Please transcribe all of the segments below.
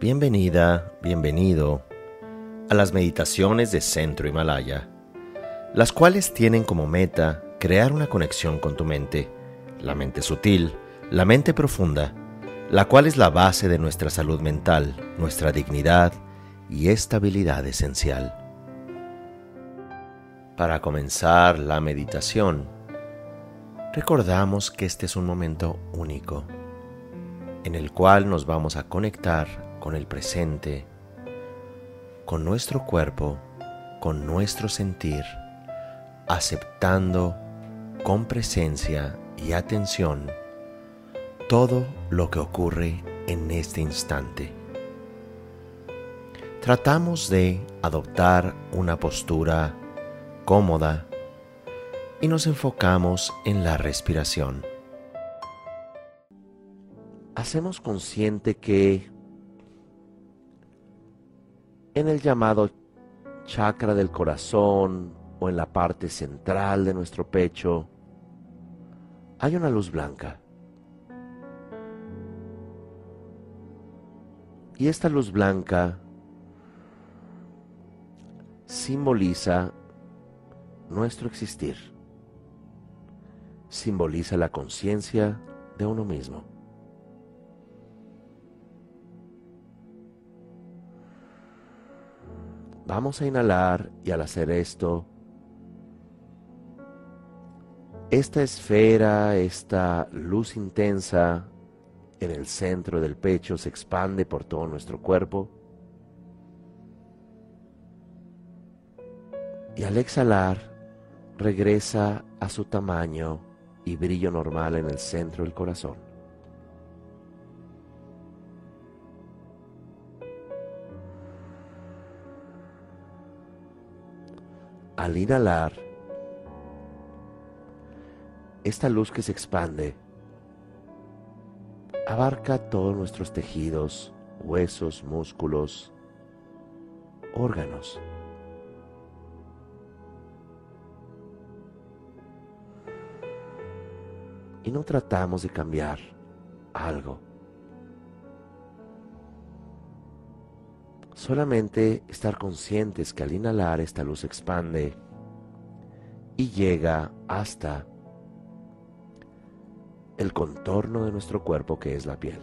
Bienvenida, bienvenido a las meditaciones de Centro Himalaya, las cuales tienen como meta crear una conexión con tu mente, la mente sutil, la mente profunda, la cual es la base de nuestra salud mental, nuestra dignidad y estabilidad esencial. Para comenzar la meditación, recordamos que este es un momento único, en el cual nos vamos a conectar con el presente, con nuestro cuerpo, con nuestro sentir, aceptando con presencia y atención todo lo que ocurre en este instante. Tratamos de adoptar una postura cómoda y nos enfocamos en la respiración. Hacemos consciente que en el llamado chakra del corazón o en la parte central de nuestro pecho hay una luz blanca. Y esta luz blanca simboliza nuestro existir. Simboliza la conciencia de uno mismo. Vamos a inhalar y al hacer esto, esta esfera, esta luz intensa en el centro del pecho se expande por todo nuestro cuerpo. Y al exhalar, regresa a su tamaño y brillo normal en el centro del corazón. Al inhalar, esta luz que se expande abarca todos nuestros tejidos, huesos, músculos, órganos. Y no tratamos de cambiar algo. Solamente estar conscientes que al inhalar esta luz expande y llega hasta el contorno de nuestro cuerpo que es la piel.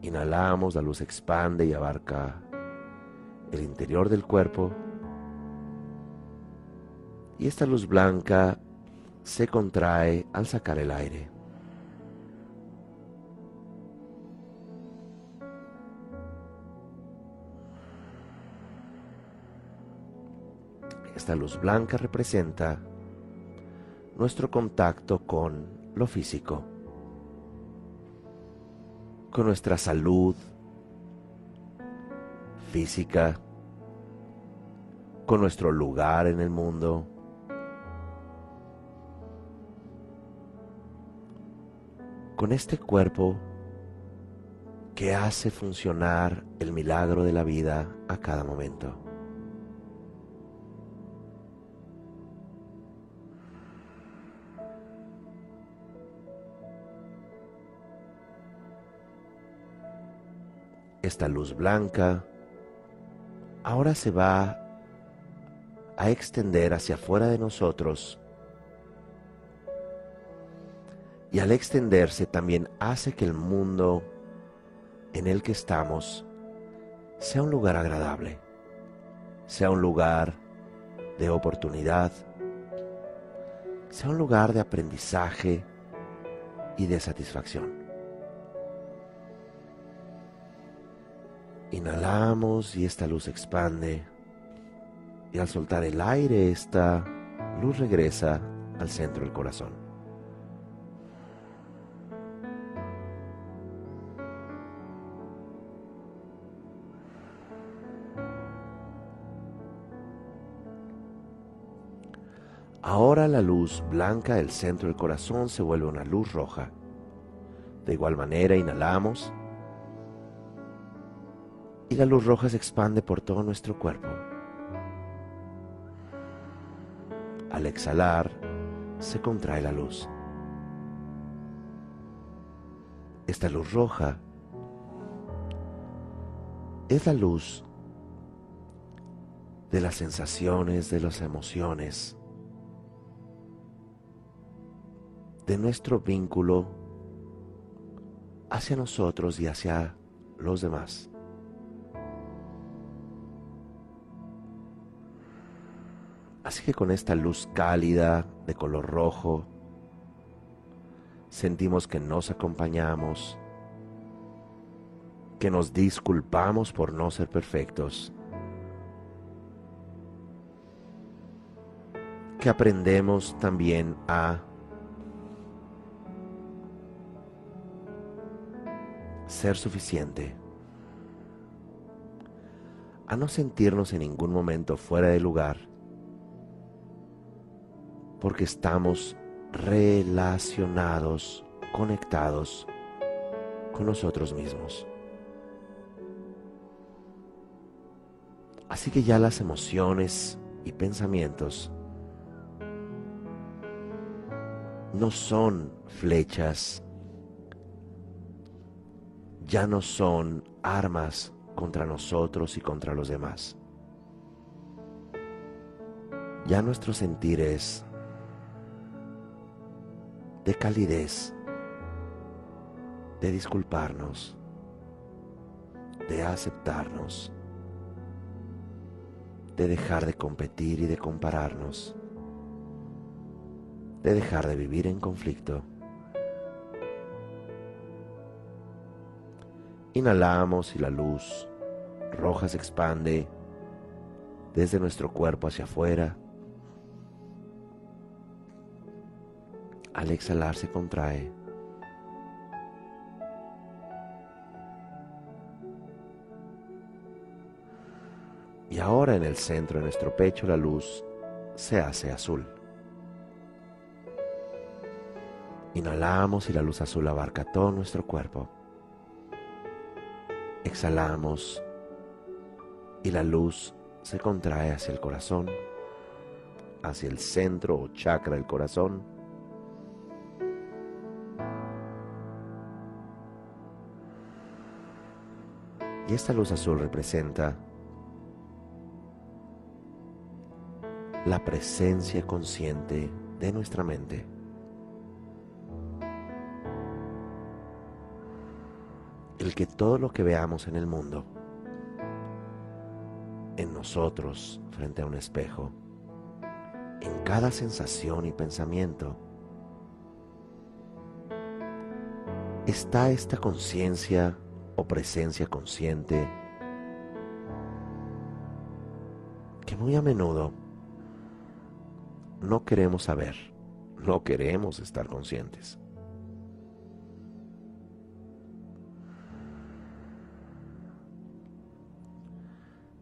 Inhalamos, la luz expande y abarca el interior del cuerpo. Y esta luz blanca se contrae al sacar el aire. Esta luz blanca representa nuestro contacto con lo físico, con nuestra salud física, con nuestro lugar en el mundo, con este cuerpo que hace funcionar el milagro de la vida a cada momento. Esta luz blanca ahora se va a extender hacia afuera de nosotros y al extenderse también hace que el mundo en el que estamos sea un lugar agradable, sea un lugar de oportunidad, sea un lugar de aprendizaje y de satisfacción. Inhalamos y esta luz expande. Y al soltar el aire, esta luz regresa al centro del corazón. Ahora la luz blanca del centro del corazón se vuelve una luz roja. De igual manera, inhalamos y la luz roja se expande por todo nuestro cuerpo. Al exhalar, se contrae la luz. esta luz roja es la luz de las sensaciones, de las emociones, de nuestro vínculo hacia nosotros y hacia los demás. Así que con esta luz cálida de color rojo, sentimos que nos acompañamos, que nos disculpamos por no ser perfectos, que aprendemos también a ser suficiente, a no sentirnos en ningún momento fuera de lugar, porque estamos relacionados, conectados con nosotros mismos. Así que ya las emociones y pensamientos no son flechas, ya no son armas contra nosotros y contra los demás. Ya nuestro sentir es de calidez, de disculparnos, de aceptarnos, de dejar de competir y de compararnos, de dejar de vivir en conflicto. Inhalamos y la luz roja se expande desde nuestro cuerpo hacia afuera Al exhalar se contrae. Y ahora en el centro de nuestro pecho la luz se hace azul. Inhalamos y la luz azul abarca todo nuestro cuerpo. Exhalamos y la luz se contrae hacia el corazón, hacia el centro o chakra del corazón Y esta luz azul representa la presencia consciente de nuestra mente. El que todo lo que veamos en el mundo, en nosotros frente a un espejo, en cada sensación y pensamiento, está esta conciencia o presencia consciente que muy a menudo no queremos saber, no queremos estar conscientes.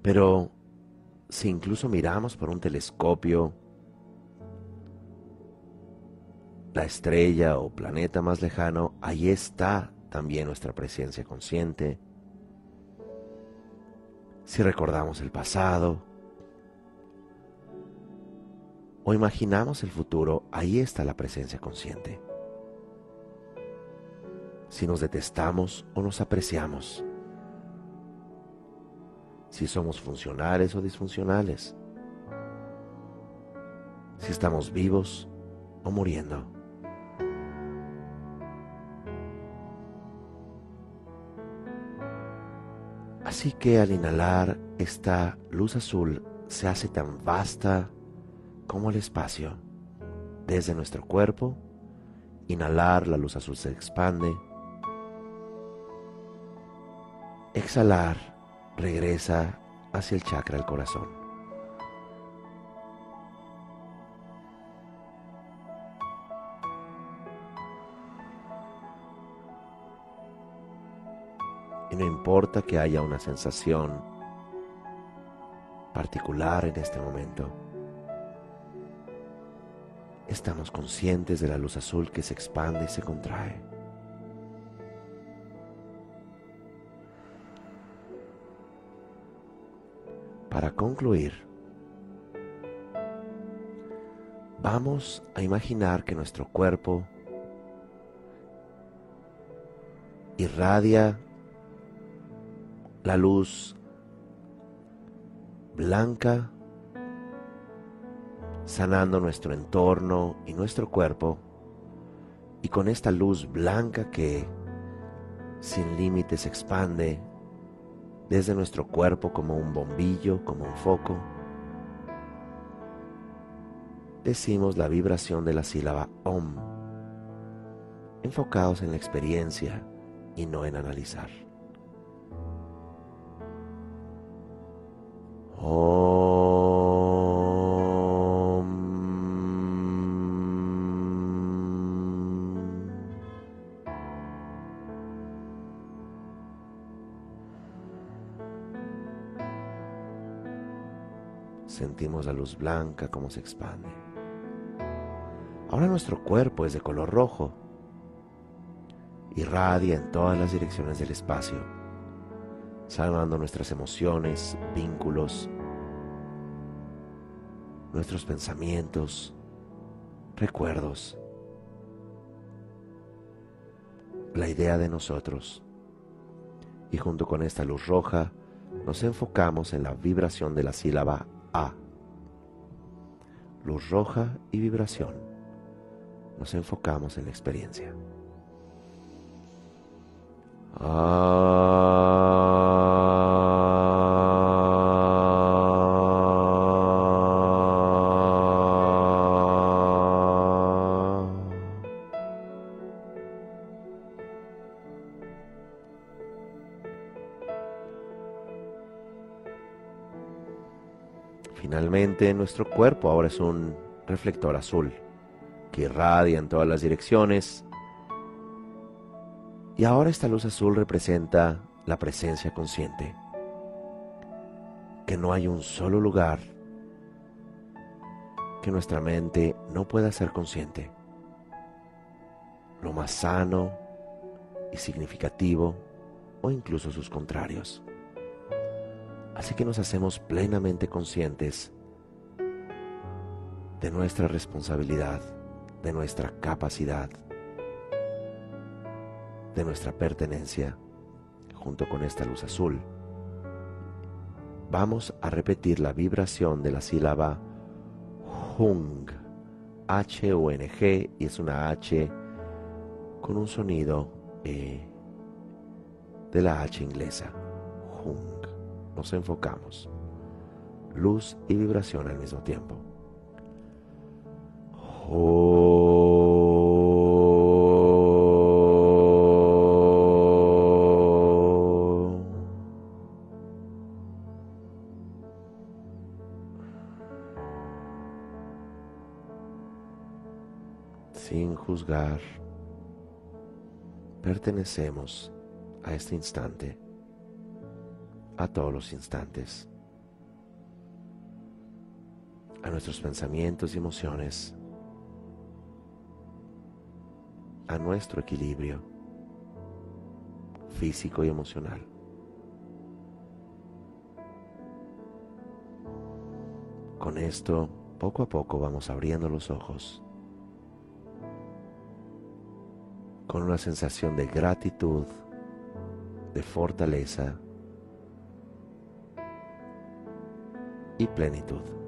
Pero si incluso miramos por un telescopio la estrella o planeta más lejano, ahí está también nuestra presencia consciente. Si recordamos el pasado o imaginamos el futuro, ahí está la presencia consciente. Si nos detestamos o nos apreciamos. Si somos funcionales o disfuncionales. Si estamos vivos o muriendo. Así que al inhalar esta luz azul se hace tan vasta como el espacio. Desde nuestro cuerpo, inhalar la luz azul se expande. Exhalar regresa hacia el chakra del corazón. Y no importa que haya una sensación particular en este momento. Estamos conscientes de la luz azul que se expande y se contrae. Para concluir, vamos a imaginar que nuestro cuerpo irradia la luz blanca, sanando nuestro entorno y nuestro cuerpo, y con esta luz blanca que sin límites expande desde nuestro cuerpo como un bombillo, como un foco, decimos la vibración de la sílaba OM, enfocados en la experiencia y no en analizar. Sentimos la luz blanca como se expande. Ahora nuestro cuerpo es de color rojo. Irradia en todas las direcciones del espacio, salvando nuestras emociones, vínculos, nuestros pensamientos, recuerdos, la idea de nosotros. Y junto con esta luz roja, nos enfocamos en la vibración de la sílaba a. Luz roja y vibración. Nos enfocamos en la experiencia. Finalmente, nuestro cuerpo ahora es un reflector azul que irradia en todas las direcciones. Y ahora esta luz azul representa la presencia consciente. Que no hay un solo lugar que nuestra mente no pueda ser consciente. Lo más sano y significativo o incluso sus contrarios. Así que nos hacemos plenamente conscientes de nuestra responsabilidad, de nuestra capacidad, de nuestra pertenencia junto con esta luz azul. Vamos a repetir la vibración de la sílaba Hung, H-U-N-G, y es una H con un sonido eh, de la H inglesa, nos enfocamos. Luz y vibración al mismo tiempo. Sin juzgar, pertenecemos a este instante a todos los instantes, a nuestros pensamientos y emociones, a nuestro equilibrio físico y emocional. Con esto, poco a poco vamos abriendo los ojos. Con una sensación de gratitud, de fortaleza plenitud.